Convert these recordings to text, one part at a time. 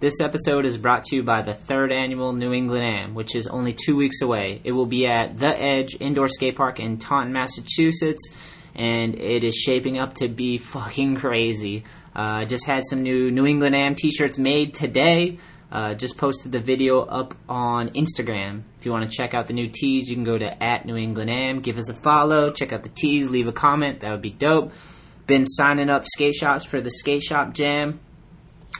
This episode is brought to you by the third annual New England Am, which is only two weeks away. It will be at The Edge Indoor Skate Park in Taunton, Massachusetts, and it is shaping up to be fucking crazy. I uh, just had some new New England Am t shirts made today. Uh, just posted the video up on Instagram. If you want to check out the new tees, you can go to at New England Am, give us a follow, check out the tees, leave a comment. That would be dope. Been signing up skate shops for the Skate Shop Jam.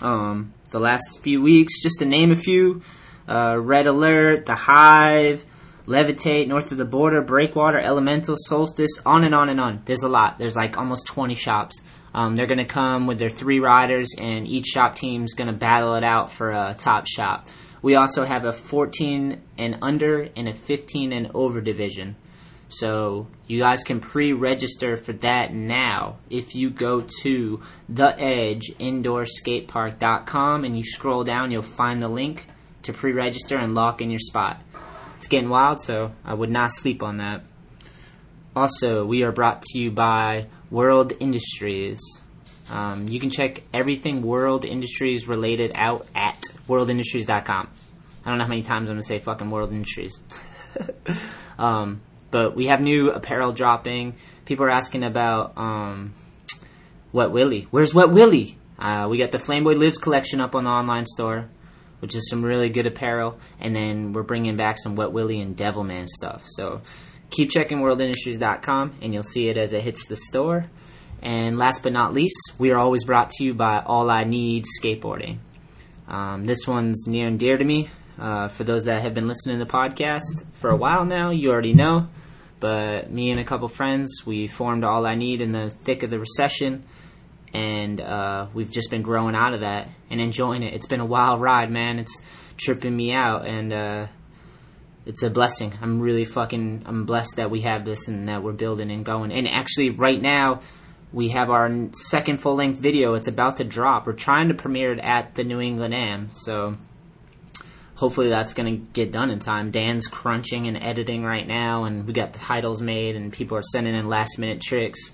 Um, the last few weeks, just to name a few uh, Red Alert, The Hive, Levitate, North of the Border, Breakwater, Elemental, Solstice, on and on and on. There's a lot. There's like almost 20 shops. Um, they're going to come with their three riders, and each shop team's going to battle it out for a top shop. We also have a 14 and under and a 15 and over division. So you guys can pre-register for that now if you go to theedgeindoorskatepark.com and you scroll down, you'll find the link to pre-register and lock in your spot. It's getting wild, so I would not sleep on that. Also, we are brought to you by World Industries. Um, you can check everything World Industries related out at worldindustries.com. I don't know how many times I'm going to say fucking World Industries. um, but we have new apparel dropping. People are asking about um, Wet Willie. Where's Wet Willie? Uh, we got the Flameboy Lives collection up on the online store, which is some really good apparel. And then we're bringing back some Wet Willie and Devilman stuff. So keep checking worldindustries.com and you'll see it as it hits the store. And last but not least, we are always brought to you by All I Need Skateboarding. Um, this one's near and dear to me. Uh, for those that have been listening to the podcast for a while now, you already know. But me and a couple friends, we formed All I Need in the thick of the recession, and uh, we've just been growing out of that and enjoying it. It's been a wild ride, man. It's tripping me out, and uh, it's a blessing. I'm really fucking I'm blessed that we have this and that we're building and going. And actually, right now, we have our second full length video. It's about to drop. We're trying to premiere it at the New England Am, so hopefully that's going to get done in time. Dan's crunching and editing right now, and we got the titles made, and people are sending in last minute tricks.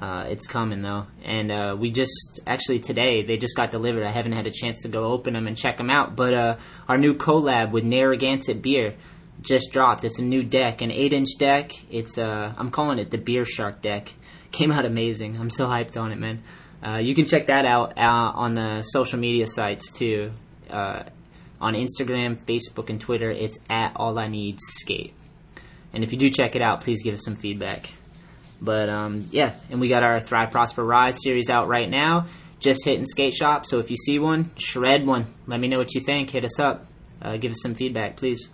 Uh, it's coming though, and uh, we just actually today they just got delivered. I haven't had a chance to go open them and check them out, but uh, our new collab with Narragansett Beer just dropped. It's a new deck, an eight inch deck. It's uh, I'm calling it the Beer Shark deck. Came out amazing. I'm so hyped on it, man. Uh, you can check that out uh, on the social media sites too on Instagram, Facebook, and Twitter, it's at All I Need Skate. And if you do check it out, please give us some feedback. But um, yeah, and we got our Thrive Prosper Rise series out right now. Just hitting skate shop. So if you see one, shred one. Let me know what you think. Hit us up. Uh, give us some feedback, please.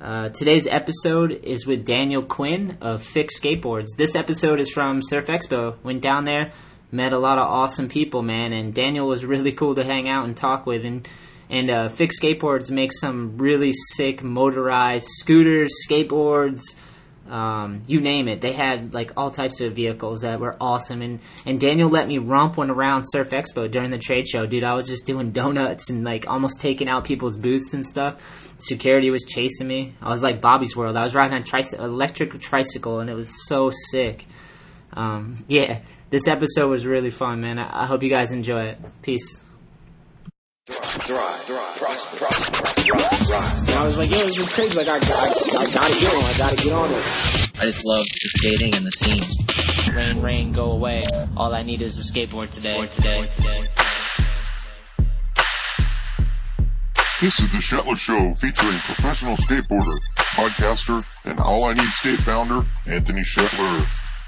Uh, today's episode is with Daniel Quinn of Fiik Skateboards. This episode is from Surf Expo. Went down there, met a lot of awesome people, man, and Daniel was really cool to hang out and talk with. And and uh, Fiik Skateboards makes some really sick motorized scooters, skateboards, um, you name it. They had like all types of vehicles that were awesome. And, and Daniel let me romp one around Surf Expo during the trade show. Dude, I was just doing donuts and like almost taking out people's booths and stuff. Security was chasing me. I was like Bobby's World. I was riding a tricy- electric tricycle and it was so sick. Um, yeah, this episode was really fun, man. I, I hope you guys enjoy it. Peace. Thrive, thrive, prosper, prosper, thrive, I was like, yo, this is crazy. Like, I, I, I gotta get on. I gotta get on it. I just love the skating and the scene. Rain, rain, go away. All I need is a skateboard today. today. today. This is the Shetler Show featuring professional skateboarder, podcaster, and All I Need Skate founder, Anthony Shetler.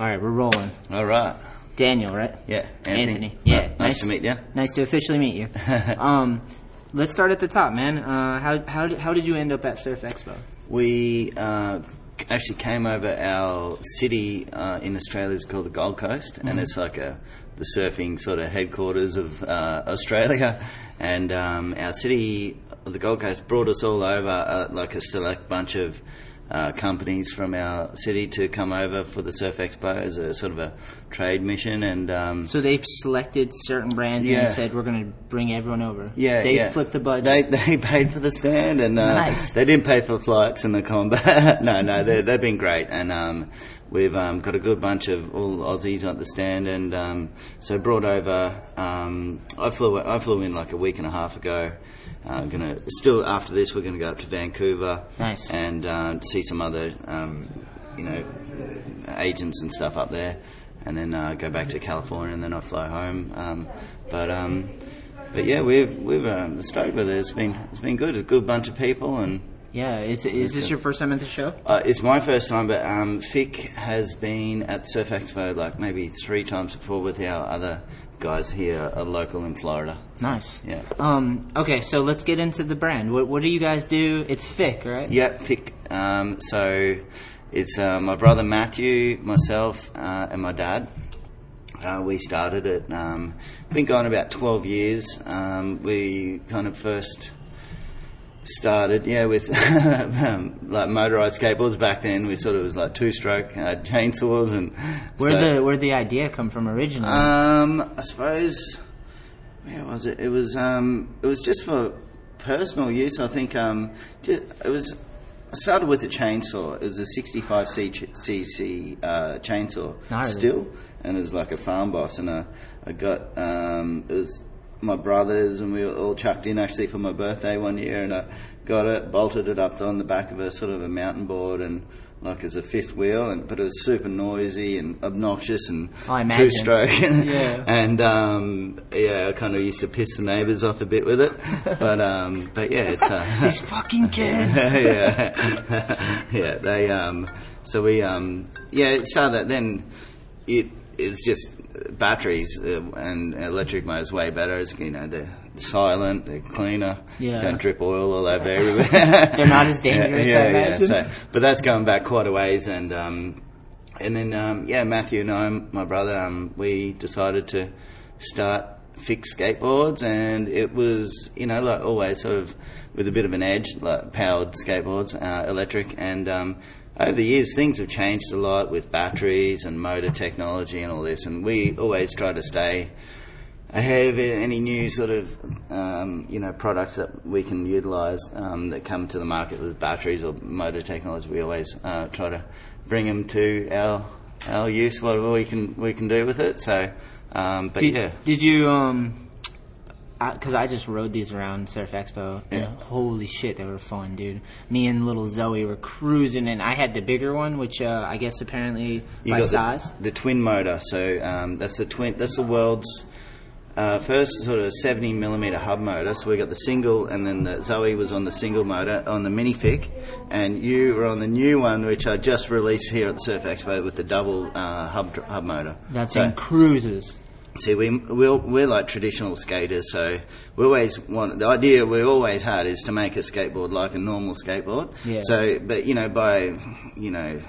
All right, we're rolling. All right. Daniel, right? Yeah. Anthony. Yeah. Nice, nice to meet you. Nice to officially meet you. um, let's start at the top, man. Uh, how how did, how did you end up at Surf Expo? We uh, actually came over. Our city uh, in Australia is called the Gold Coast, Mm-hmm. and it's like a the surfing sort of headquarters of uh, Australia. And um, our city, the Gold Coast, brought us all over, uh, like a select bunch of. Uh, companies from our city to come over for the Surf Expo as a sort of a trade mission, and um, So they selected certain brands Yeah. and said we're going to bring everyone over. Yeah, they yeah. flipped the budget. They they paid for the stand and uh, Nice. they didn't pay for flights and the combat. no, no, they they've been great and um, we've um, got a good bunch of all Aussies at the stand and um, so brought over. Um, I flew I flew in like a week and a half ago. Uh, gonna still after this we're gonna go up to Vancouver Nice. and uh, see some other um, you know agents and stuff up there, and then uh, go back to California, and then I fly home. Um, but um, but yeah, we've we've um, stoked with it. It's been it's been good. It's a good bunch of people, and yeah, is, is this your first time at the show? uh, it's my first time. But um, Fiik has been at Surf Expo like maybe three times before with our other guys here, a local in Florida. Nice. Yeah. Um, okay, so let's get into the brand. What, what do you guys do? It's Fiik, right? Yeah, Fiik. Um, so it's uh, my brother Matthew, myself, uh, and my dad. Uh, we started it. Um, been going about twelve years. Um, we kind of first started, yeah, with um, like motorized skateboards back then. We sort of was like two-stroke uh, chainsaws and Where so- the where the idea come from originally? um, I suppose. Where was it? It was. Um, it was just for personal use. I think. Um, it was. I started with a chainsaw. It was a 65 cc uh, chainsaw still, and it was like a farm boss. And I, I got um, it was my brothers, and we were all chucked in actually for my birthday one year, and I got it, bolted it up on the back of a sort of a mountain board, and like as a fifth wheel, and but it was super noisy and obnoxious and two stroke. Yeah. and um, yeah, I kind of used to piss the neighbours off a bit with it, but um, but yeah, it's uh, These fucking kids. yeah, yeah. They um, so we um, yeah, it started that. Then it it's just batteries uh, and electric motors way better. It's you know they're silent, they're cleaner. Yeah. don't drip oil all over everywhere. They're not as dangerous, I imagine. so- but that's going back quite a ways, and um, and then um, yeah, Matthew and I, my brother, um, we decided to start Fiik skateboards, and it was you know like always sort of with a bit of an edge, like powered skateboards, uh, electric, and um, over the years things have changed a lot with batteries and motor technology and all this, and we always try to stay ahead of any new sort of um, you know products that we can utilise um, that come to the market with batteries or motor technology. We always uh, try to bring them to our our use, whatever we can we can do with it. So, um, but Did, yeah, did you um? Because I, just rode these around Surf Expo, and Yeah. holy shit, they were fun, dude. Me and little Zoe were cruising, and I had the bigger one, which uh, I guess apparently you by size. the, the twin motor. So um, that's the twin. That's the world's uh, first sort of 70 millimeter hub motor. So we got the single, and then the Zoe was on the single motor on the Minifig, and you were on the new one, which I just released here at the Surf Expo with the double uh, hub hub motor. That's So- thing cruises. See, we we're, we're like traditional skaters, so we always want the idea we always had is to make a skateboard like a normal skateboard. Yeah. So, but you know, by you know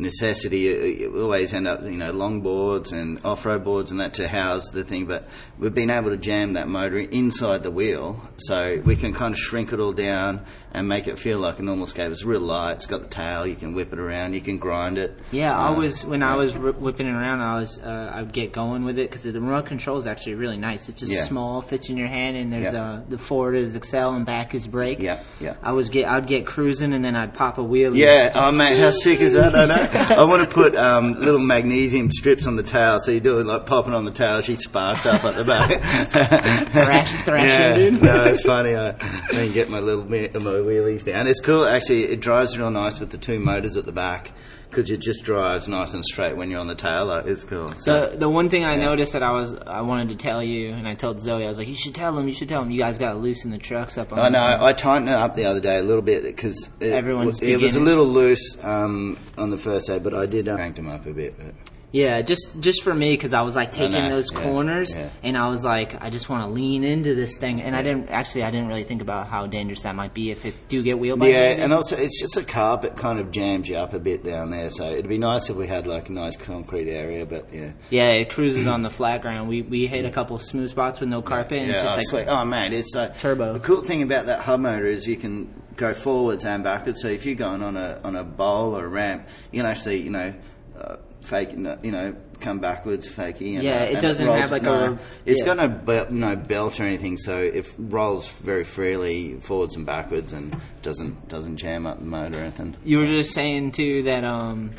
necessity, it, it always end up you know longboards and off-road boards and that to house the thing. But we've been able to jam that motor inside the wheel, so we can kind of shrink it all down and make it feel like a normal skateboard. It's real light. It's got the tail. You can whip it around. You can grind it. Yeah, I Uh, was when I was whipping it around. I was uh, I would get going with it because the remote control is actually really nice. It's just Yeah. small, fits in your hand, and there's Yeah. uh, the forward is accel and back is brake. Yeah, yeah. I was get I'd get cruising and then I'd pop a wheel. Yeah, oh man, how sick is that? I know. I want to put um, little magnesium strips on the tail, so you do it like popping on the tail, she sparks up at the back. Thrash- thrashing, yeah, dude. no, it's funny. I then get my little mi- my wheelies down. It's cool actually. It drives real nice with the two motors at the back because it just drives nice and straight when you're on the tail. Like, it's cool. The the one thing I Yeah. noticed that I was I wanted to tell you, and I told Zoe, I was like, you should tell him, you should tell him. You guys got to loosen the trucks up. On I know. I tightened it up the other day a little bit because it, Everyone's it was a little loose um, on the first day, but I did uh, crank them up a bit. But. Yeah, just just for me because I was like taking those yeah, corners, yeah. and I was like, I just want to lean into this thing, and I didn't actually I didn't really think about how dangerous that might be if it do get wheeled by. Yeah, anything. and also it's just a carpet kind of jams you up a bit down there, so it'd be nice if we had like a nice concrete area. But yeah, yeah, it cruises on the flat ground. We we hit a couple of smooth spots with no carpet, and it's yeah, just oh, like sweet. oh man, it's like Turbo. The cool thing about that hub motor is you can go forwards and backwards. So if you're going on a on a bowl or a ramp, you can actually you know uh, fake you know come backwards, fakey. And, Yeah, uh, it doesn't rolls- have, like, no, a- It's yeah. got no belt, no belt or anything, so it rolls very freely forwards and backwards and doesn't doesn't jam up the motor or anything. you were just saying too that um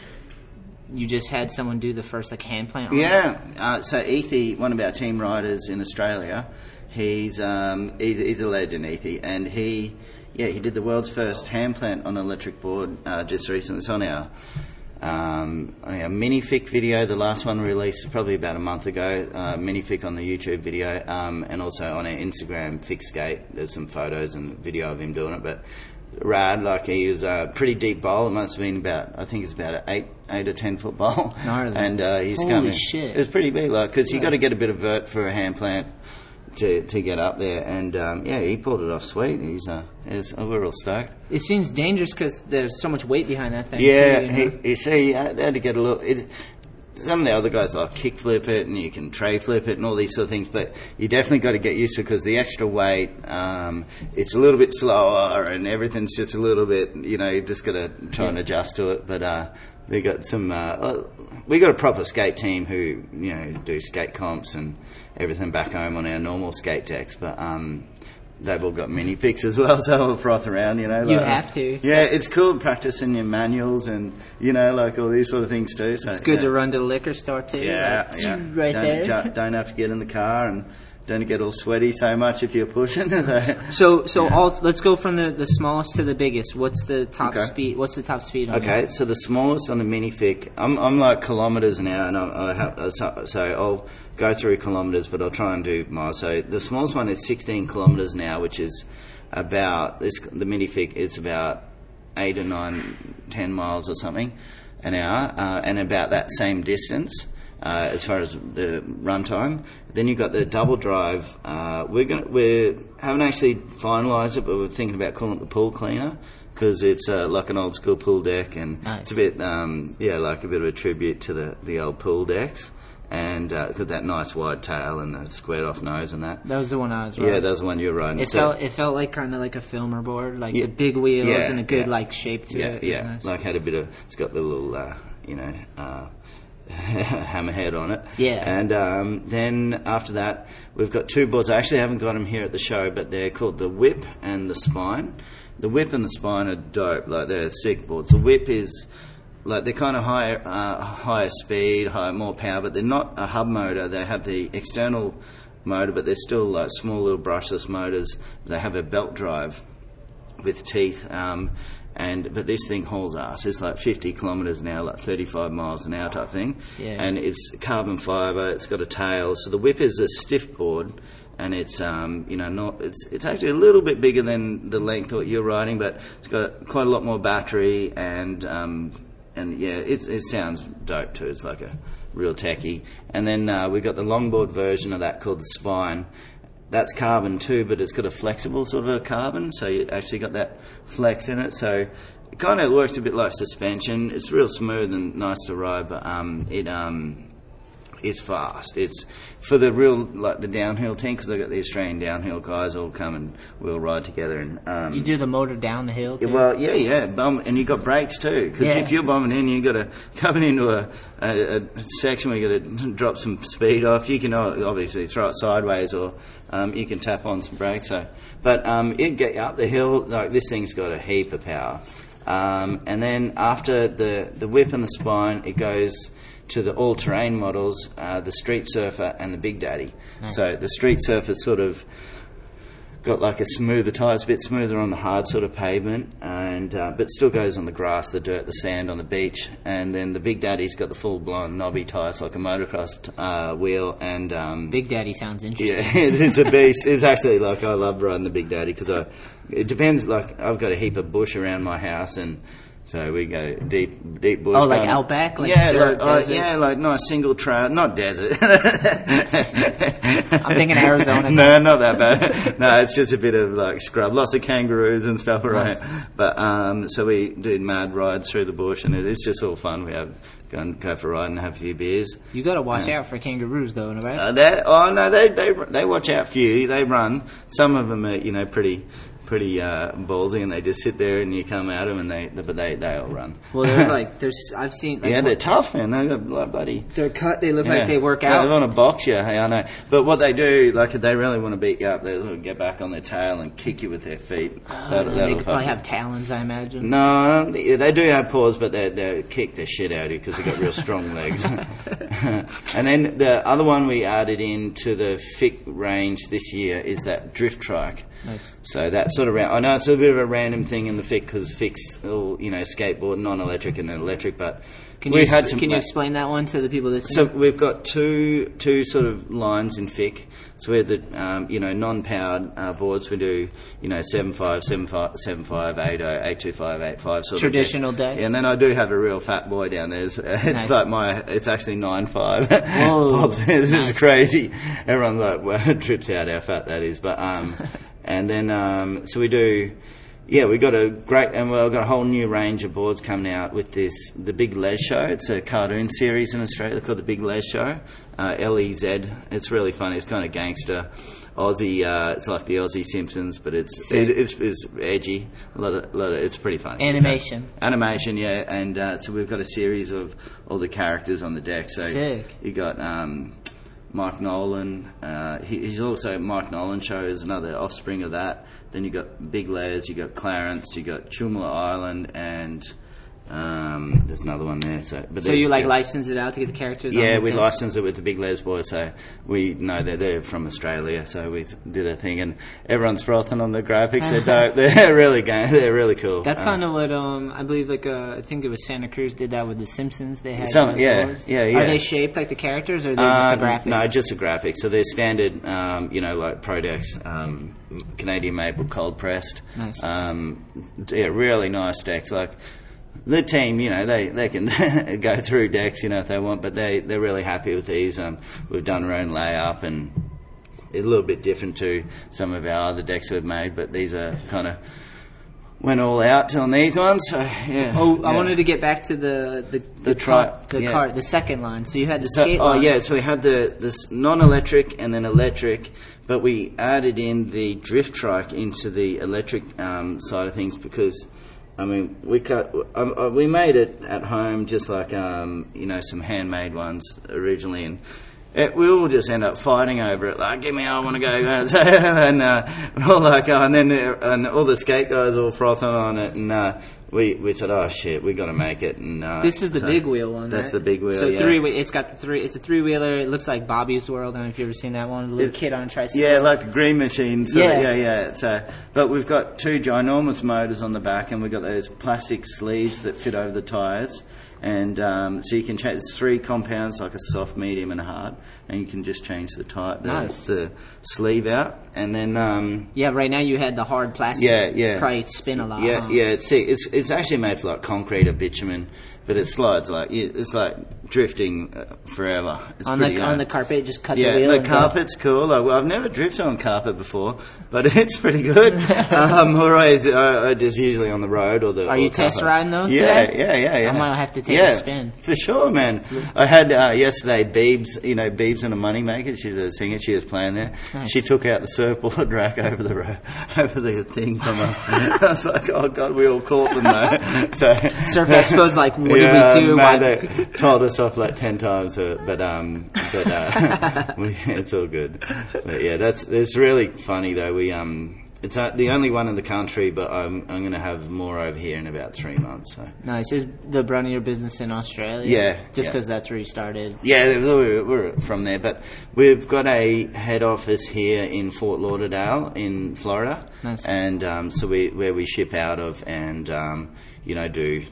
you just had someone do the first like hand plant. on. Yeah. Uh, so Ethy, one of our team riders in Australia, he's um, he's, he's a legend, Ethy, and he yeah he did the world's first hand plant on an electric board uh, just recently. It's on our um, on our minific video. The last one released probably about a month ago. Uh, minific on the YouTube video, um, and also on our Instagram Fixskate. There's some photos and video of him doing it, but. Rad, like he was a pretty deep bowl. It must have been about, I think it's about an eight, eight or ten foot bowl. Gnarly. And uh, he's Holy coming. shit. It was pretty big, like because you got to get a bit of vert for a hand plant to to get up there. And um, yeah, he pulled it off sweet. He's uh, he's, oh, we're all stoked. It seems dangerous because there's so much weight behind that thing. Yeah, too, you he, you see, he had to get a little. It, some of the other guys like kick flip it and you can tray flip it and all these sort of things, but you definitely got to get used to it because the extra weight, um, it's a little bit slower and everything's just a little bit, you know, you just got to try and adjust to it. But uh, we got some, uh, uh, we got a proper skate team who, you know, do skate comps and everything back home on our normal skate decks, but um, they've all got mini picks as well, so we'll froth around, you know. You have to. Yeah, it's cool practicing your manuals and you know, like all these sort of things too. So It's good yeah. to run to the liquor store too. Yeah, like, yeah. right don't, there. ju- don't have to get in the car and don't get all sweaty so much if you're pushing. So, so all let's go from the, the smallest to the biggest. What's the top Okay. speed? What's the top speed on Okay, it? so the smallest on the minifig, I'm, I'm like kilometres an hour, and I, I have, uh, so, so I'll go through kilometres, but I'll try and do miles. So the smallest one is 16 kilometres an hour, which is about this. The minifig is about eight or nine, ten miles or something an hour, uh, and about that same distance. Uh, as far as the runtime, then you've got the double drive. Uh, we're going we haven't actually finalised it, but we're thinking about calling it the pool cleaner because it's uh, like an old school pool deck, and Nice. it's a bit, um, yeah, like a bit of a tribute to the, the old pool decks, and uh, got that nice wide tail and the squared off nose and that. That was the one I was. Riding. Yeah, that was the one you were riding. It So- felt it felt like kind of like a filmer board, like Yeah. the big wheels Yeah, and a good yeah. like shape to. It yeah, nice. like had a bit of. It's got the little, uh, you know, uh, hammerhead on it. Yeah. And um, then after that, we've got two boards. I actually haven't got them here at the show, but they're called the Whip and the Spine. The Whip and the Spine are dope. Like they're sick boards. The Whip is. Like they're kind of higher, uh, higher speed, higher, more power, but they're not a hub motor. They have the external motor, but they're still like small little brushless motors. They have a belt drive, with teeth. Um, and but this thing hauls ass. It's like 50 kilometres an hour, like 35 miles an hour type thing. Yeah. And it's carbon fibre. It's got a tail. So the whip is a stiff board, and it's um, you know not it's it's actually a little bit bigger than the length that you're riding, but it's got quite a lot more battery and um, and yeah, it it sounds dope too. It's like a real techie. And then uh, we've got the longboard version of that called the Spine that's carbon too, but it's got a flexible sort of a carbon, so you actually got that flex in it. So it kind of works a bit like suspension. It's real smooth and nice to ride, but um, it um, it's fast. It's for the real like the downhill team because I got the Australian downhill guys all come and we'll ride together and um, You do the motor down the hill. Too? well, yeah, yeah, bum, and you got brakes too. Because Yeah. if you're bombing in, you got to coming into a, a, a section where you got to drop some speed off. You can obviously throw it sideways, or um, you can tap on some brakes. So, but um, it get you up the hill. Like this thing's got a heap of power. Um, and then after the the whip and the spine, it goes to the all-terrain models, uh, the Street Surfer and the Big Daddy. So the Street Surfer sort of got like a smoother tire. It's a bit smoother on the hard sort of pavement, and uh, but still goes on the grass, the dirt, the sand on the beach. And then the Big Daddy's got the full blown knobby tires like a motocross uh, wheel, and um, Big Daddy sounds interesting. yeah, it's a beast. It's actually like I love riding the Big Daddy because I. It depends. Like I've got a heap of bush around my house, and so we go deep, deep bush. Oh, like outback? Like yeah, dirt, like, oh, yeah, like nice single trail, not desert. I'm thinking Arizona. no, not that bad. No, it's just a bit of like scrub, lots of kangaroos and stuff around. But um, so we do mad rides through the bush, and it's just all fun. We have go and go for a ride and have a few beers. You got to watch out for kangaroos, though, right? Uh, they, oh no, they they they watch out for you. They run. Some of them are you know pretty pretty uh, ballsy, and they just sit there and you come at them, and they but they they all run. well, they're like, there's. I've seen. Like, yeah, they're tough, man. They got like bloody. they're cut. They look Yeah. like they work out. they want to box you. Hey, I know. But what they do, like, if they really want to beat you up, they'll get back on their tail and kick you with their feet. That'll- they that'll could probably have talons, I imagine. No, they they do have paws, but they they kick the shit out of you because they've got real strong legs. and then the other one we added into the Fiik range this year is that drift trike. Nice. So that sort of round. I know it's a bit of a random thing in the Fiik because Fiik's all you know skateboard, non-electric and then electric, but Can we you had to can you explain that one to the people that? so we've got two two sort of lines in Fiik. So we have the um, you know non-powered uh, boards. We do you know seven five, seven five, seven five, eight oh, eight two five, eight five sort Traditional of. Yeah, and then I do have a real fat boy down there. It's, it's like my it's actually nine five. Whoa, it's, nice. crazy. Everyone's like, well, it trips out how fat that is. But um, and then um, so we do. Yeah, we've got a great, and we've got a whole new range of boards coming out with this, the Big Lez Show. It's a cartoon series in Australia called the Big Lez Show, uh, L-E-Z. It's really funny. It's kind of gangster, Aussie. Uh, it's like the Aussie Simpsons, but it's it, it's, it's edgy. A lot of, lot of, it's pretty funny. Animation. So- animation, yeah. And uh, so we've got a series of all the characters on the deck. So Sick. you got. Um, Mike Nolan. Uh, he, he's also Mike Nolan show is another offspring of that. Then you got Big Layers, you got Clarence, you got Choomah Island, and um, there's another one there. So, but so you like yeah. license it out to get the characters? Yeah, we license it with the Big Lez boys, so we know that they're from Australia. So we did a thing, and everyone's frothing on the graphics. They're dope. They're really going. They're really cool. That's Uh, kind of what um I believe like uh, I think it was Santa Cruz did that with the Simpsons. They had Some- yeah, yeah, yeah. Are they shaped like the characters, or are they Uh, just the graphics? No, just the graphics. So they're standard, um, you know, like Prodex, um, Canadian maple, cold pressed. Nice. Um, yeah, really nice decks. Like the team, you know, they they can go through decks, you know, if they want, but they they're really happy with these. Um, we've done our own layup and. It's a little bit different to some of our other decks we've made, but these are kind of went all out on these ones. So yeah. Oh, I wanted to get back to the the the, tri- car, the yeah. car, the second line. So you had the So, skate oh line. yeah, so we had the this non-electric and then electric, but we added in the drift trike into the electric um, side of things because, I mean, we cut um, uh, we made it at home just like um, you know some handmade ones originally and. It, we all just end up fighting over it. Like, give me, I want to go. and uh, all like, and then uh, and all the skate guys all frothing on it, and uh, we we said, oh shit, we got to make it. And uh, This is the so big wheel one. That's right? the big wheel. So yeah. three. It's got the three. It's a three wheeler. It looks like Bobby's World. I don't know if you have ever seen that one. The little It- kid on a tricycle. Yeah, like the green machine. So Yeah. yeah, yeah. So, but we've got two ginormous motors on the back, and we've got those plastic sleeves that fit over the tyres. And um, so you can change three compounds, like a soft, medium, and a hard, and you can just change the type, the, Nice. the sleeve out, and then um, Yeah. Right now you had the hard plastic. Yeah, yeah. Probably spin a lot. yeah, huh? yeah. It's it's it's actually made for like concrete or bitumen, but it slides like it's like drifting uh, forever. It's On pretty the good. on the carpet, just cut Yeah, the wheel. Yeah, the and go. carpet's cool. Like, well, I've never drifted on carpet before, but it's pretty good. um, always uh, uh, just usually on the road or the. Are or you test carpet. riding those Yeah, today? yeah, yeah, yeah. I might have to take a spin. for sure, man. I had uh, yesterday Beebs, you know, Beebs and a moneymaker. She's a singer. She was playing there. Nice. She took out the surfboard rack over the ro- over the thing from us. I was like, oh god, we all caught them though. so Surf Expo's like, what do we yeah, do? Man, Why- they told us off like ten times, uh, but um, but uh, we, it's all good. But yeah, that's it's really funny though. We um. it's uh, the only one in the country, but I'm I'm going to have more over here in about three months. So Nice. Is the brunt of your business in Australia? Yeah, Just yeah. because that's where you started. yeah, we're, we're from there, but we've got a head office here in Fort Lauderdale in Florida, Nice. and um, so we where we ship out of and um, you know do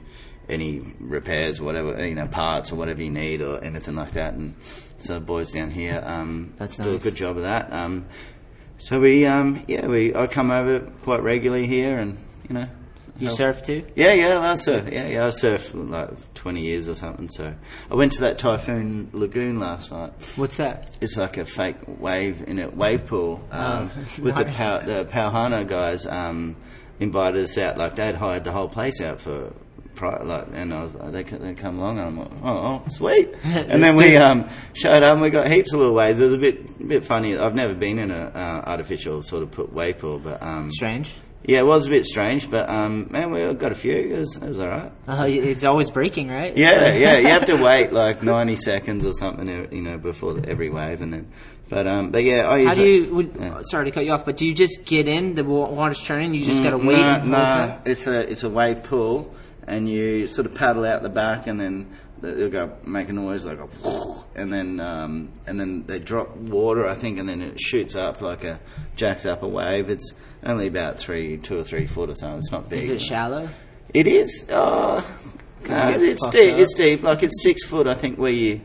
any repairs or whatever you know parts or whatever you need or anything like that, and so the boys down here um, That's do a nice. good job of that. Um, so we um, yeah we I come over quite regularly here, and you know. You help- surf too? yeah, yeah, I surf. Yeah, yeah, I surfed for like twenty years or something. So I went to that Typhoon Lagoon last night. What's that? It's like a fake wave in a wave pool um, Oh, with the nice. pow- the Pauhana guys um, invited us out. Like they'd hired the whole place out for. Like, and I was like, they, they come along, and I'm like, oh, oh sweet. and then we um, showed up, and we got heaps of little waves. It was a bit, a bit funny. I've never been in a uh, artificial sort of put wave pool, but um, Strange. yeah, it was a bit strange, but um, man, we got a few. It was, it was all right. Uh, it's always breaking, right? Yeah, yeah. You have to wait like ninety seconds or something, you know, before every wave, and then. But um, but yeah, I. How do you? Would, Yeah. Sorry to cut you off, but do you just get in? The wa- water's turning. You just gotta Mm, wait. No, and hold no, it's a it's a wave pool, and you sort of paddle out the back, and then they'll go make a noise like a, and then um, and then they drop water, I think, and then it shoots up like a jacks up a wave. It's only about three, two or three foot or something. It's not big. Is it shallow? It is. Uh, no, it's deep. up? It's deep. Like it's six foot, I think, where you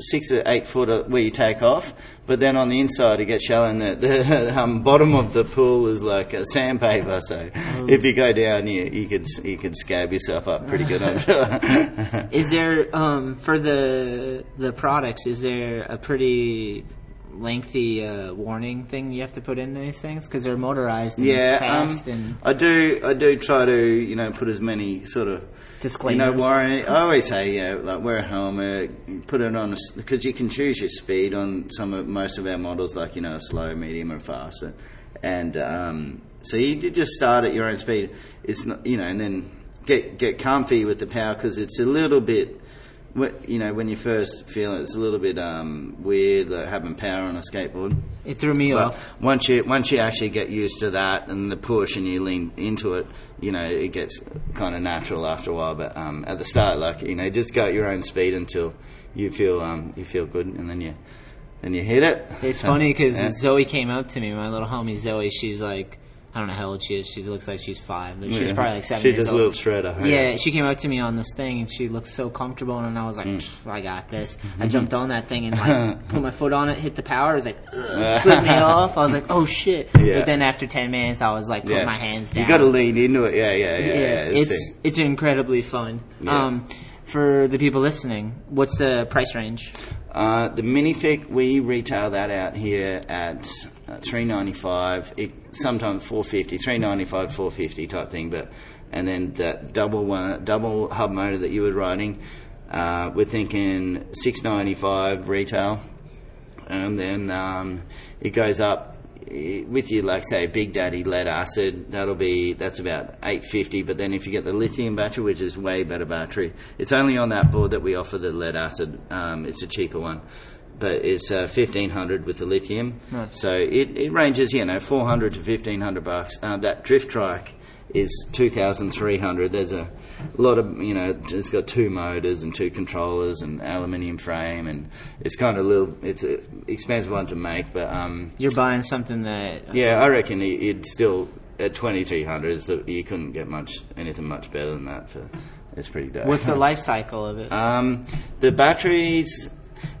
six or eight foot uh, where you take off. But then on the inside, it gets shallow. And the, the um, bottom of the pool is like a sandpaper. So Oh. if you go down, you you could you could scab yourself up pretty good. I'm sure. Is there um, for the the products? Is there a pretty lengthy uh, warning thing you have to put in these things because they're motorized and yeah, fast um, and I do. I do try to you know put as many sort of disclaimers? You know. I always say, yeah, like wear a helmet, put it on, because you can choose your speed on some of most of our models, like you know, slow, medium, or fast, and um, so you you just start at your own speed. It's not, you know, and then get get comfy with the power because it's a little bit. You know, when you first feel it, it's a little bit um, weird like having power on a skateboard. it threw me But off. once you once you actually get used to that and the push and you lean into it, you know it gets kind of natural after a while. But um, at the start, like you know, just go at your own speed until you feel um, you feel good, and then you then you hit it. It's funny because yeah. Zoe came up to me, my little homie Zoe. She's like, I don't know how old she is. She looks like she's five, but she's Yeah. probably like seven She's years just a little shredder. Yeah, she came up to me on this thing and she looked so comfortable, and I was like, Mm. I got this. I jumped on that thing and like put my foot on it, hit the power. It was like, slipped me off. I was like, oh shit. Yeah. But then after 10 minutes, I was like, put yeah. my hands down. You got to lean into it. Yeah, yeah, yeah. Yeah, it's it. it's incredibly fun. Um, for the people listening, what's the price range? Uh, the minifig we retail that out here at uh, three ninety five. It sometimes four fifty, three ninety five, four fifty type thing. But and then that double one, double hub motor that you were riding, uh, we're thinking six ninety five retail, and then um, it goes up eh, with you like say Big Daddy lead acid. That'll be that's about eight fifty. But then if you get the lithium battery, which is way better battery, it's only on that board that we offer the lead acid. Um, it's a cheaper one. But it's uh, fifteen hundred with the lithium, Nice. so it, it ranges you know four hundred to fifteen hundred bucks. Uh, that drift trike is two thousand three hundred. There's a lot of you know it's got two motors and two controllers and aluminium frame and it's kind of a little it's an expensive one to make, but um, You're buying something that yeah, I reckon it- it'd still at twenty three hundred. You couldn't get much anything much better than that. For it's pretty dope. What's the life cycle of it? Um, the batteries,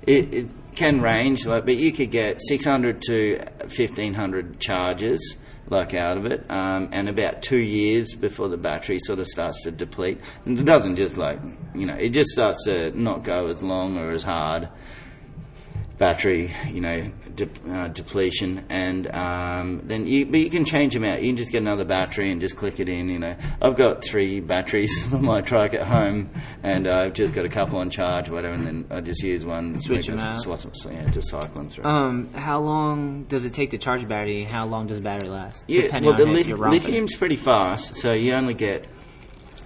it, it can range, like, but you could get 600 to 1500 charges, like out of it, um, and about two years before the battery sort of starts to deplete. And it doesn't just like, you know, it just starts to not go as long or as hard. Battery, you know, de- uh, depletion, and um, then you, but you can change them out. You can just get another battery and just click it in. You know, I've got three batteries for my trike at home, and I've just got a couple on charge, or whatever, and then I just use one. Switch make 'em a- out. swap 'em, so, yeah, just cycle them through. Um, how long does it take to charge a battery? How long does a battery last? Yeah, Depending well, the on you're lithium's pretty fast, so you only get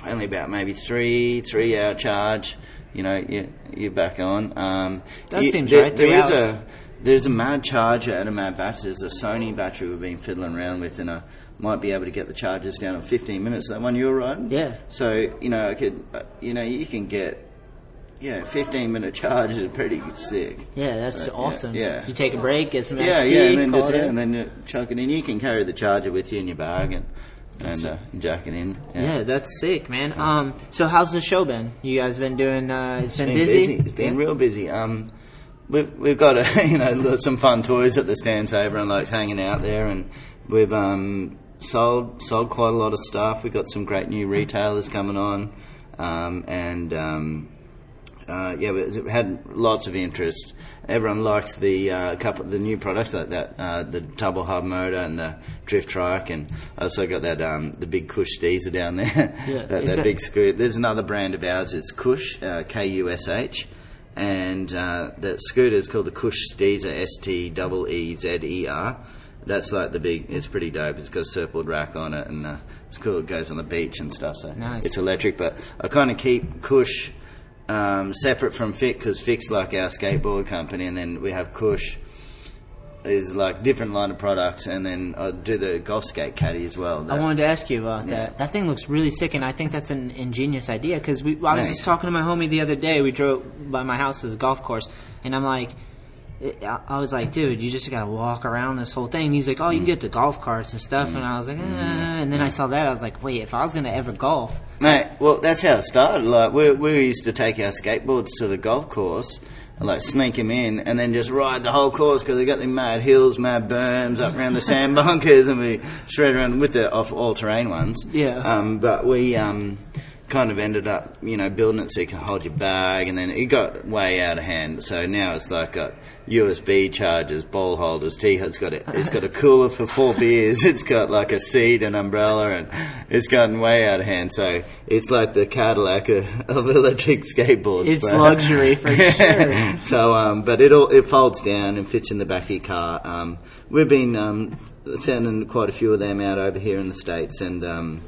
only about maybe three three hour charge. You know, you, you're back on. Um, That you- seems there, right, There is a there's a Mad charger and a Mad battery. There's a Sony battery we've been fiddling around with, and I might be able to get the charges down in 15 minutes. That one you were riding. Yeah. So you know, I could, uh, you know, you can get. Yeah, 15 minute charge is pretty sick. Yeah, that's So, awesome. yeah. You take a break, get some Yeah, yeah, and then just it yeah, and then you chuck it in. You can carry the charger with you in your bag and and uh, jack in. Yeah, that's sick, man. Um, so how's the show been? You guys been doing? Uh, it's been, been busy. It's been Yeah? real busy. Um, we've we've got a, you know some fun toys at the stand, so everyone likes hanging out there, and we've um, sold sold quite a lot of stuff. We've got some great new retailers coming on, um, and um, uh, yeah, it had lots of interest. Everyone likes the uh, couple, the new products like that, uh, the double hub motor and the drift trike, and I also got that um, the big Kush Steezer down there. Yeah, that, that that- big scooter. There's another brand of ours. It's Kush, uh, K U S H, and uh, the scooter is called the Kush Steezer, S T E E Z E R. That's like the big. It's pretty dope. It's got a surfboard rack on it, and uh, it's cool. It goes on the beach and stuff. So Nice. it's electric. But I kind of keep Kush um, separate from Fiik because Fiik's like our skateboard company, and then we have Kush is like different line of products, and then I do the golf skate caddy as well. I wanted to ask you about Yeah. that. That thing looks really sick, and I think that's an ingenious idea. Because we, I was Thanks. just talking to my homie the other day. We drove by my house as a golf course, and I'm like, I I was like, dude, you just gotta walk around this whole thing. And he's like, oh, Mm. you can get the golf carts and stuff. And I was like, eh. and then I saw that. I was like, wait, if I was gonna ever golf, Mate, well, that's how it started. Like, we, we used to take our skateboards to the golf course, and, like, sneak them in, and then just ride the whole course because they got the mad hills, mad berms up around the sand bunkers, and we shred around with the off all terrain ones. Yeah. Um, but we um, kind of ended up, you know, building it so you can hold your bag, and then it got way out of hand. So now it's like got USB chargers, bowl holders, tea. It's got a, it's got a cooler for four beers. It's got like a seat, an umbrella, and it's gotten way out of hand. So it's like the Cadillac of, of electric skateboards. It's but- luxury for sure. so, um, but it all it folds down and fits in the back of your car. Um, we've been um, sending quite a few of them out over here in the states, and um,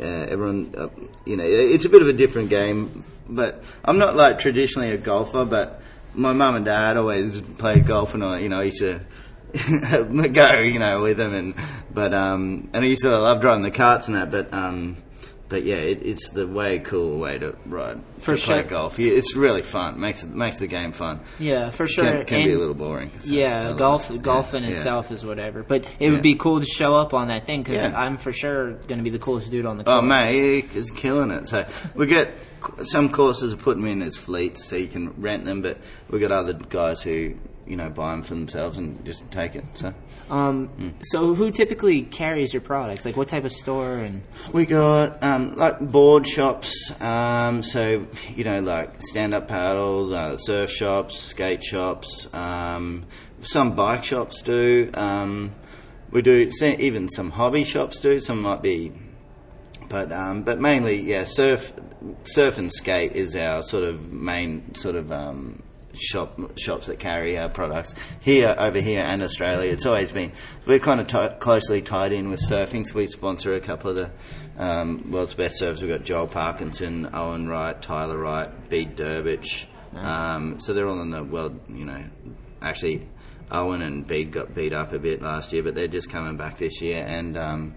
uh, everyone, uh, you know, it's a bit of a different game. But I'm not like traditionally a golfer, but my mum and dad always played golf, and I, you know, I used to. go, you know, with them, and but um, and I used to love driving the carts and that, but um, but yeah, it, it's the way cool way to ride For to play sure. golf. Yeah, It's really fun. makes it makes the game fun. yeah, for sure. Can, can be a little boring. so Yeah, golf golf in yeah. itself is whatever. But it Yeah. would be cool to show up on that thing because. I'm for sure going to be the coolest dude on the oh, course. Oh mate, he's killing it. So we get some courses are putting me in as fleets, so you can rent them. But we got other guys who you know buy them for themselves and just take it. So Um, So who typically carries your products? Like what type of store and we got um, like board shops. Um, so you know like stand up paddles, uh, surf shops, skate shops. Um, some bike shops do. Um, we do even some hobby shops do. Some might be but um, but mainly yeah surf surf and skate is our sort of main sort of um, shop shops that carry our products here over here and Australia. It's always been we're kind of ti closely tied in with surfing. So we sponsor a couple of the um, world's best surfers. We've got Joel Parkinson Owen Wright Tyler Wright Bede Durbidge um, so they're all in the world you know. Actually Owen and Bede got beat up a bit last year but they're just coming back this year. And um,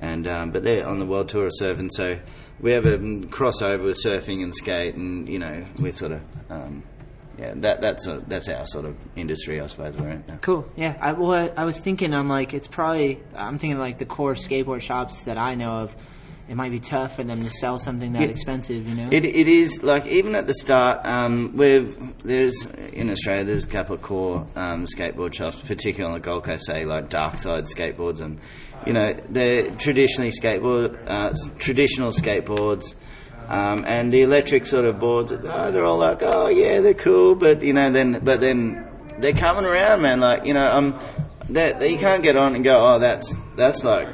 and um, but they're on the world tour of surfing, so we have a crossover with surfing and skate, and you know we're sort of um, yeah that that's a, that's our sort of industry, I suppose we're in. cool? Yeah, I, well, I was thinking I'm like it's probably I'm thinking like the core skateboard shops that I know of. It might be tough for them to sell something that Yeah. expensive, you know. It, it is like even at the start, um, we've there's in Australia there's a couple of core um, skateboard shops, particularly on the Gold Coast, say like Dark Side Skateboards, and you know they're traditionally skateboard uh, traditional skateboards. Um, and the electric sort of boards, oh, they're all like, oh yeah, they're cool, but you know, then but then they're coming around, man. Like you know, um, that that you can't get on and go, oh, that's that's like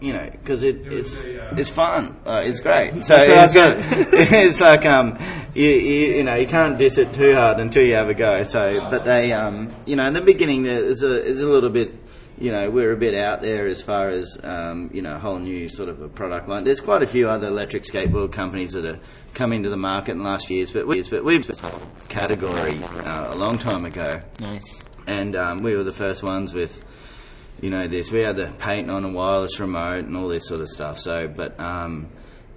you know, because it, it's it's fun. Uh, it's great. So it's, uh, it's like um, you, you you know you can't diss it too hard until you have a go. So, but they um, you know, in the beginning there's a there's a little bit. You know, we're a bit out there as far as um, you know, a whole new sort of a product line. There's quite a few other electric skateboard companies that are coming to the market in the last years, but we, but we've category uh, a long time ago nice. and um, we were the first ones with, you know, this. We had the patent on a wireless remote and all this sort of stuff. So, but um,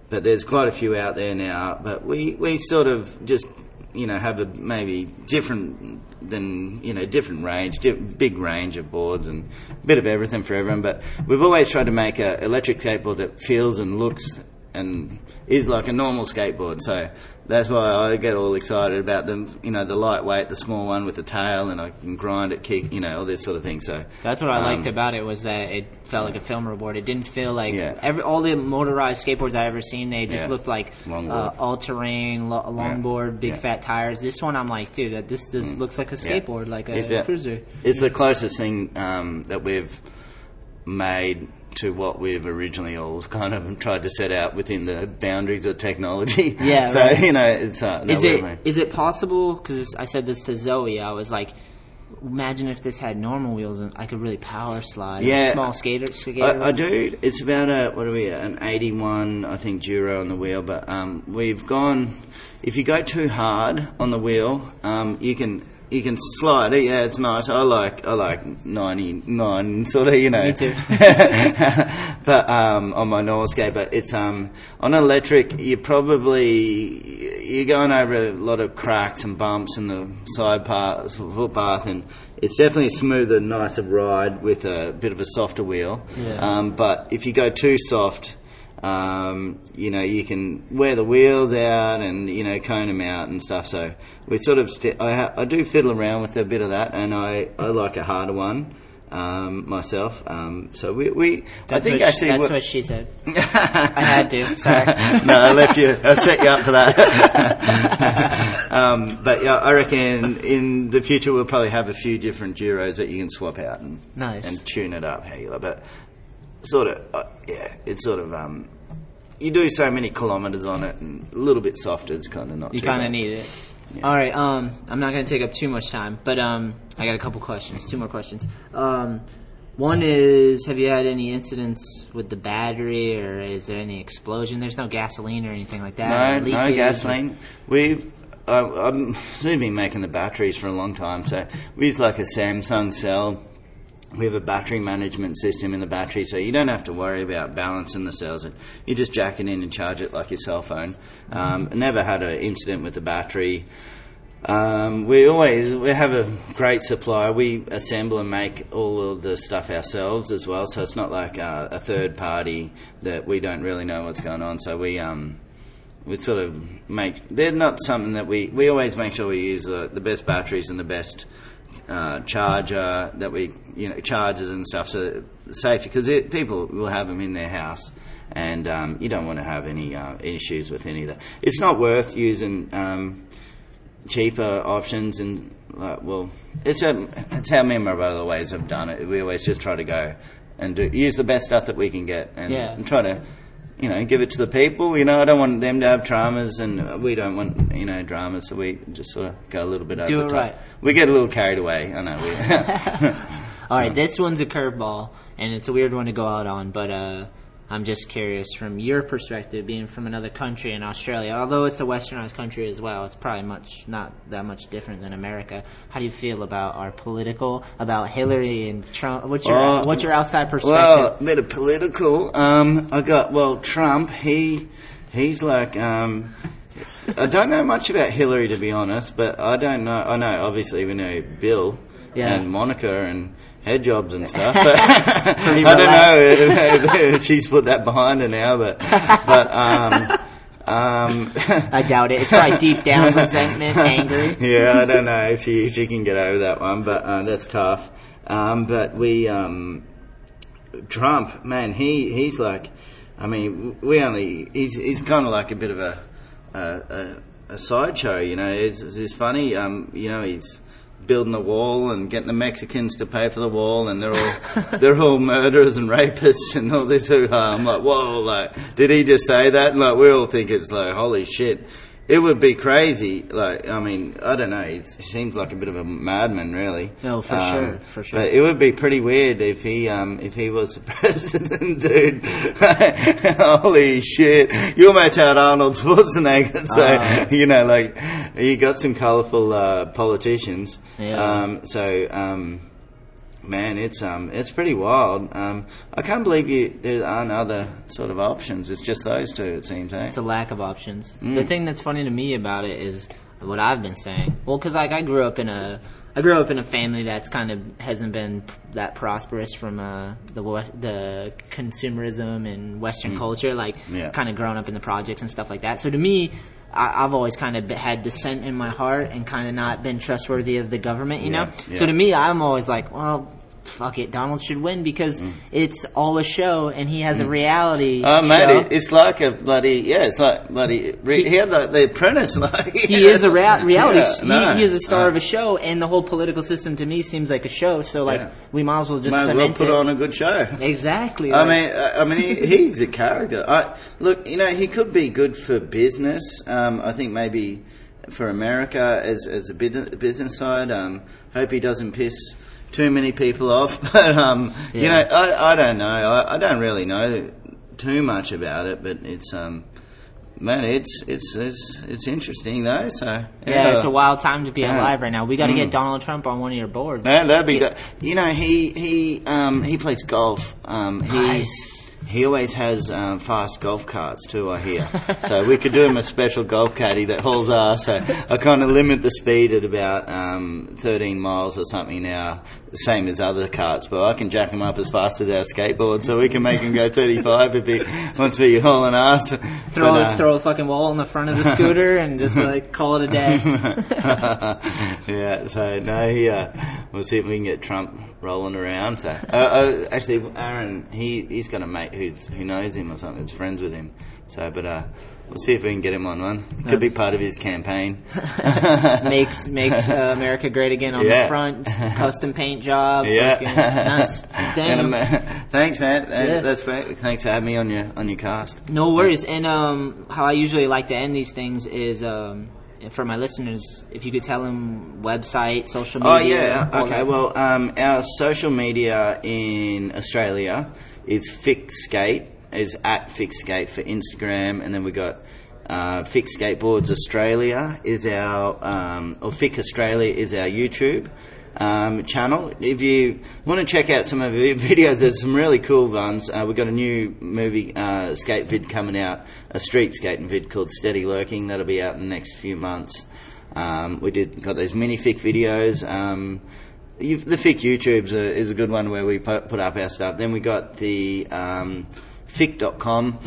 but there's quite a few out there now. But we we sort of just you know have a maybe different than you know different range, big range of boards and a bit of everything for everyone. But we've always tried to make a electric skateboard that feels and looks and is like a normal skateboard. So that's why I get all excited about them. You know, the lightweight, the small one with the tail, and I can grind it, kick, you know, all this sort of thing. So That's what I liked um, about it was that it felt like a film board. It didn't feel like Yeah. every all the motorized skateboards I ever seen. They just Yeah. looked like uh, all terrain, lo- longboard, big Yeah. fat tires. This one, I'm like, dude, that- this this looks like a skateboard, like a It's a- cruiser. It's the closest thing um, that we've made to what we've originally always kind of tried to set out within the boundaries of technology. Yeah, so right. you know, it's uh, no, Is it is it possible? Because I said this to Zoe. I was like, imagine if this had normal wheels and I could really power slide. Yeah. a small skater. skater I, I do. It's about a what are we? An eighty-one, I think, Duro on the wheel. But um, we've gone. If you go too hard on the wheel, um, you can you can slide it. Yeah, it's nice. I like I like ninety-nine, sort of. You know. Me too. but um, on my normal skate, but it's um, on electric. You probably you're going over a lot of cracks and bumps in the side path, footpath, and it's definitely a smoother, nicer ride with a bit of a softer wheel. Yeah. Um, but if you go too soft, um, you know, you can wear the wheels out and you know cone them out and stuff. So we sort of st- I, ha- I do fiddle around with a bit of that, and I, I like a harder one um, myself. Um, so we, we I think actually she, that's what- what she said. I had to. Sorry. no, I left you. I set you up for that. um, but yeah, I reckon in the future we'll probably have a few different Duros that you can swap out and Nice. and tune it up how you like. But sort of, uh, yeah, it's sort of um, you do so many kilometres on it, and a little bit softer It's kind of not. You kind of need it. All right. Um, I'm not going to take up too much time, but um, I got a couple questions. Two more questions. Um, one is, have you had any incidents with the battery, or is there any explosion? There's no gasoline or anything like that. No, no gasoline. We've uh, I'm soon been making the batteries for a long time, so we use like a Samsung cell. We have a battery management system in the battery, so you don't have to worry about balancing the cells. You just jack it in and charge it like your cell phone. Um, never had an incident with the battery. Um, we always we have a great supply. We assemble and make all of the stuff ourselves as well, so it's not like a third party that we don't really know what's going on. So we um, we sort of make they're not something that we we always make sure we use the, the best batteries and the best uh, charger that we you know chargers and stuff so that it's safe because it, people will have them in their house and um, you don't want to have any uh, issues with any of that. It's not worth using um, cheaper options and uh, well, it's a it's how me and my brother always have done it. We always just try to go and do, use the best stuff that we can get and, Yeah. and try to you know give it to the people. You know, I don't want them to have dramas and we don't want you know dramas, so we just sort of go a little bit over Do the it top. right. We get a little carried away. I know. We, All right, this one's a curveball, and it's a weird one to go out on, but uh, I'm just curious from your perspective, being from another country in Australia. Although it's a westernized country as well, it's probably much not that much different than America. How do you feel about our political, about Hillary and Trump? What's your Oh, what's your outside perspective? Well, a bit of political. Um, I got well, Trump. He he's like. Um, I don't know much about Hillary to be honest, but I don't know. I know obviously we know Bill Yeah. and Monica and head jobs and stuff. But I don't know she's put that behind her now, but but um, um, I doubt it. It's probably deep down resentment, angry. yeah, I don't know if she if she can get over that one, but uh, that's tough. Um, but we um, Trump, man, he he's like, I mean, we only he's he's kind of like a bit of a a, a, a sideshow, you know. It's, it's funny, um, you know, he's building the wall and getting the Mexicans to pay for the wall, and they're all they're all murderers and rapists and all this. Uh, I'm like, whoa, like, did he just say that? And like, we all think it's like, holy shit. It would be crazy. Like, I mean, I don't know. He seems like a bit of a madman, really. No, for Um, sure, for sure. But it would be pretty weird if he, um, if he was the president, dude. Holy shit! You almost had Arnold Schwarzenegger, so Ah. you know, like, you got some colourful uh, politicians. Yeah. Um, so. Um, Man, it's um, it's pretty wild. Um, I can't believe you there aren't other sort of options. It's just those two, it seems. Eh? It's a lack of options. Mm. The thing that's funny to me about it is what I've been saying. Well, because like I grew up in a, I grew up in a family that's kind of hasn't been that prosperous from uh, the the consumerism and Western culture. Like Mm. Yeah. kind of growing up in the projects and stuff like that. So to me. I, I've always kind of had dissent in my heart and kind of not been trustworthy of the government, you know. Yeah, So to me, I'm always like, well, fuck it, Donald should win because it's all a show and he has a reality. Mm. Oh, show. mate, it, it's like a bloody yeah. It's like bloody. Re, he, had like the Apprentice. Like he is a rea- reality. Yeah, he, no, he is a star uh, of a show, and the whole political system to me seems like a show. So like, Yeah. we might as well just Might as well put it. on a good show. exactly. I like- mean, uh, I I mean, he, he's a character. I look, you know, he could be good for business. Um, I think maybe for America as as a business side. Um, hope he doesn't piss too many people off. But um, you know, I, I don't know. I, I don't really know too much about it, but it's um. Man, it's it's it's it's interesting though. So yeah, yeah, it's a wild time to be Yeah. alive right now. We got to Mm. get Donald Trump on one of your boards. Man, that'd be Yeah. good. You know, he he um he plays golf. Um, he Nice. he always has um, fast golf carts too. I hear. so we could do him a special golf caddy that hauls ass. So I kind of limit the speed at about um, 13 miles or something now, the same as other carts. But I can jack them up as fast as our skateboard, so we can make him go 35 if he wants to be hauling ass. Throw But, a, uh, throw a fucking wall in the front of the scooter and just like call it a day. yeah, so no, he, uh, we'll see if we can get Trump rolling around. So, uh, uh, actually, Aaron, he he's got a mate who's who knows him or something, who's friends with him. So, but uh, we'll see if we can get him on one. Could be part of his campaign. makes makes uh, America great again on Yeah. the front. Custom paint job. Yeah, fucking Nice. Damn. thanks, man. Yeah. That's great. Thanks for having me on your on your cast. No worries. And um, how I usually like to end these things is um, for my listeners, if you could tell them website, social Oh media. yeah, okay. that. Well, um, our social media in Australia is Fiikskate. Is at Fiikskate for Instagram, and then we got uh, Fiik Skateboards Australia is our um, or Fix Australia is our YouTube um, channel. If you want to check out some of our videos, there's some really cool ones. Uh, we've got a new movie uh, skate vid coming out, a street skating vid called Steady Lurking. That'll be out in the next few months. Um, we did got those mini Fiik videos. Um, the Fiik YouTube's a, is a good one where we put, put up our stuff. Then we got the um, fiik.com,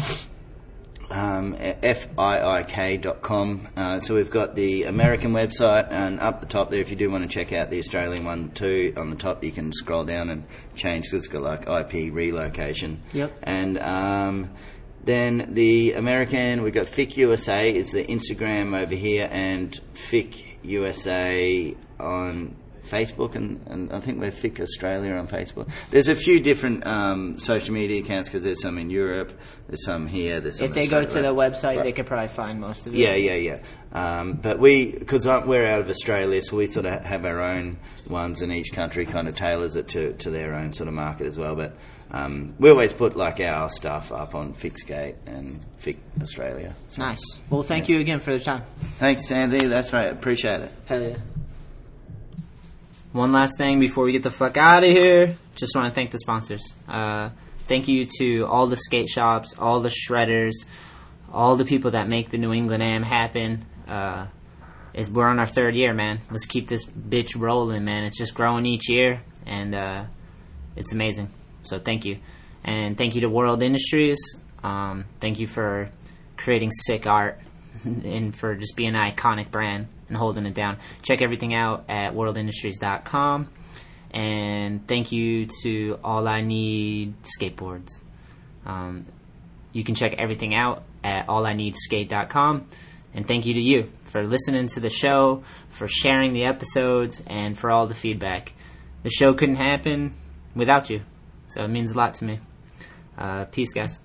um, fiik.com. Uh, so we've got the American website, and up the top there, if you do want to check out the Australian one too, on the top you can scroll down and change because it's got like IP relocation. Yep. And um, then the American, we've got Fiik USA is the Instagram over here, and Fiik USA on Facebook, and, and I think we're Fiik Australia on Facebook. There's a few different um, social media accounts because there's some in Europe, there's some here, there's some in Australia. if they go to the website, Right. they could probably find most of it. Yeah, yeah, yeah. Um, but we, because we're out of Australia, so we sort of have our own ones, and each country kind of tailors it to, to their own sort of market as well. But um, we always put like our stuff up on Fiikskate and Fiik Australia. So, Nice. Well, thank you again for the time. Thanks, Sandy. That's right. Appreciate it. Hell yeah. One last thing before we get the fuck out of here. Just want to thank the sponsors. Uh, thank you to all the skate shops, all the shredders, all the people that make the New England Am happen. Uh, we're on our third year, man. Let's keep this bitch rolling, man. It's just growing each year, and uh, it's amazing. So thank you, and thank you to World Industries. Um, thank you for creating sick art and for just being an iconic brand and holding it down. Check everything out at worldindustries.com. And thank you to All I Need Skateboards. Um, you can check everything out at allineedskate.com. And thank you to you for listening to the show, for sharing the episodes, and for all the feedback. The show couldn't happen without you. So it means a lot to me. Uh, peace, guys.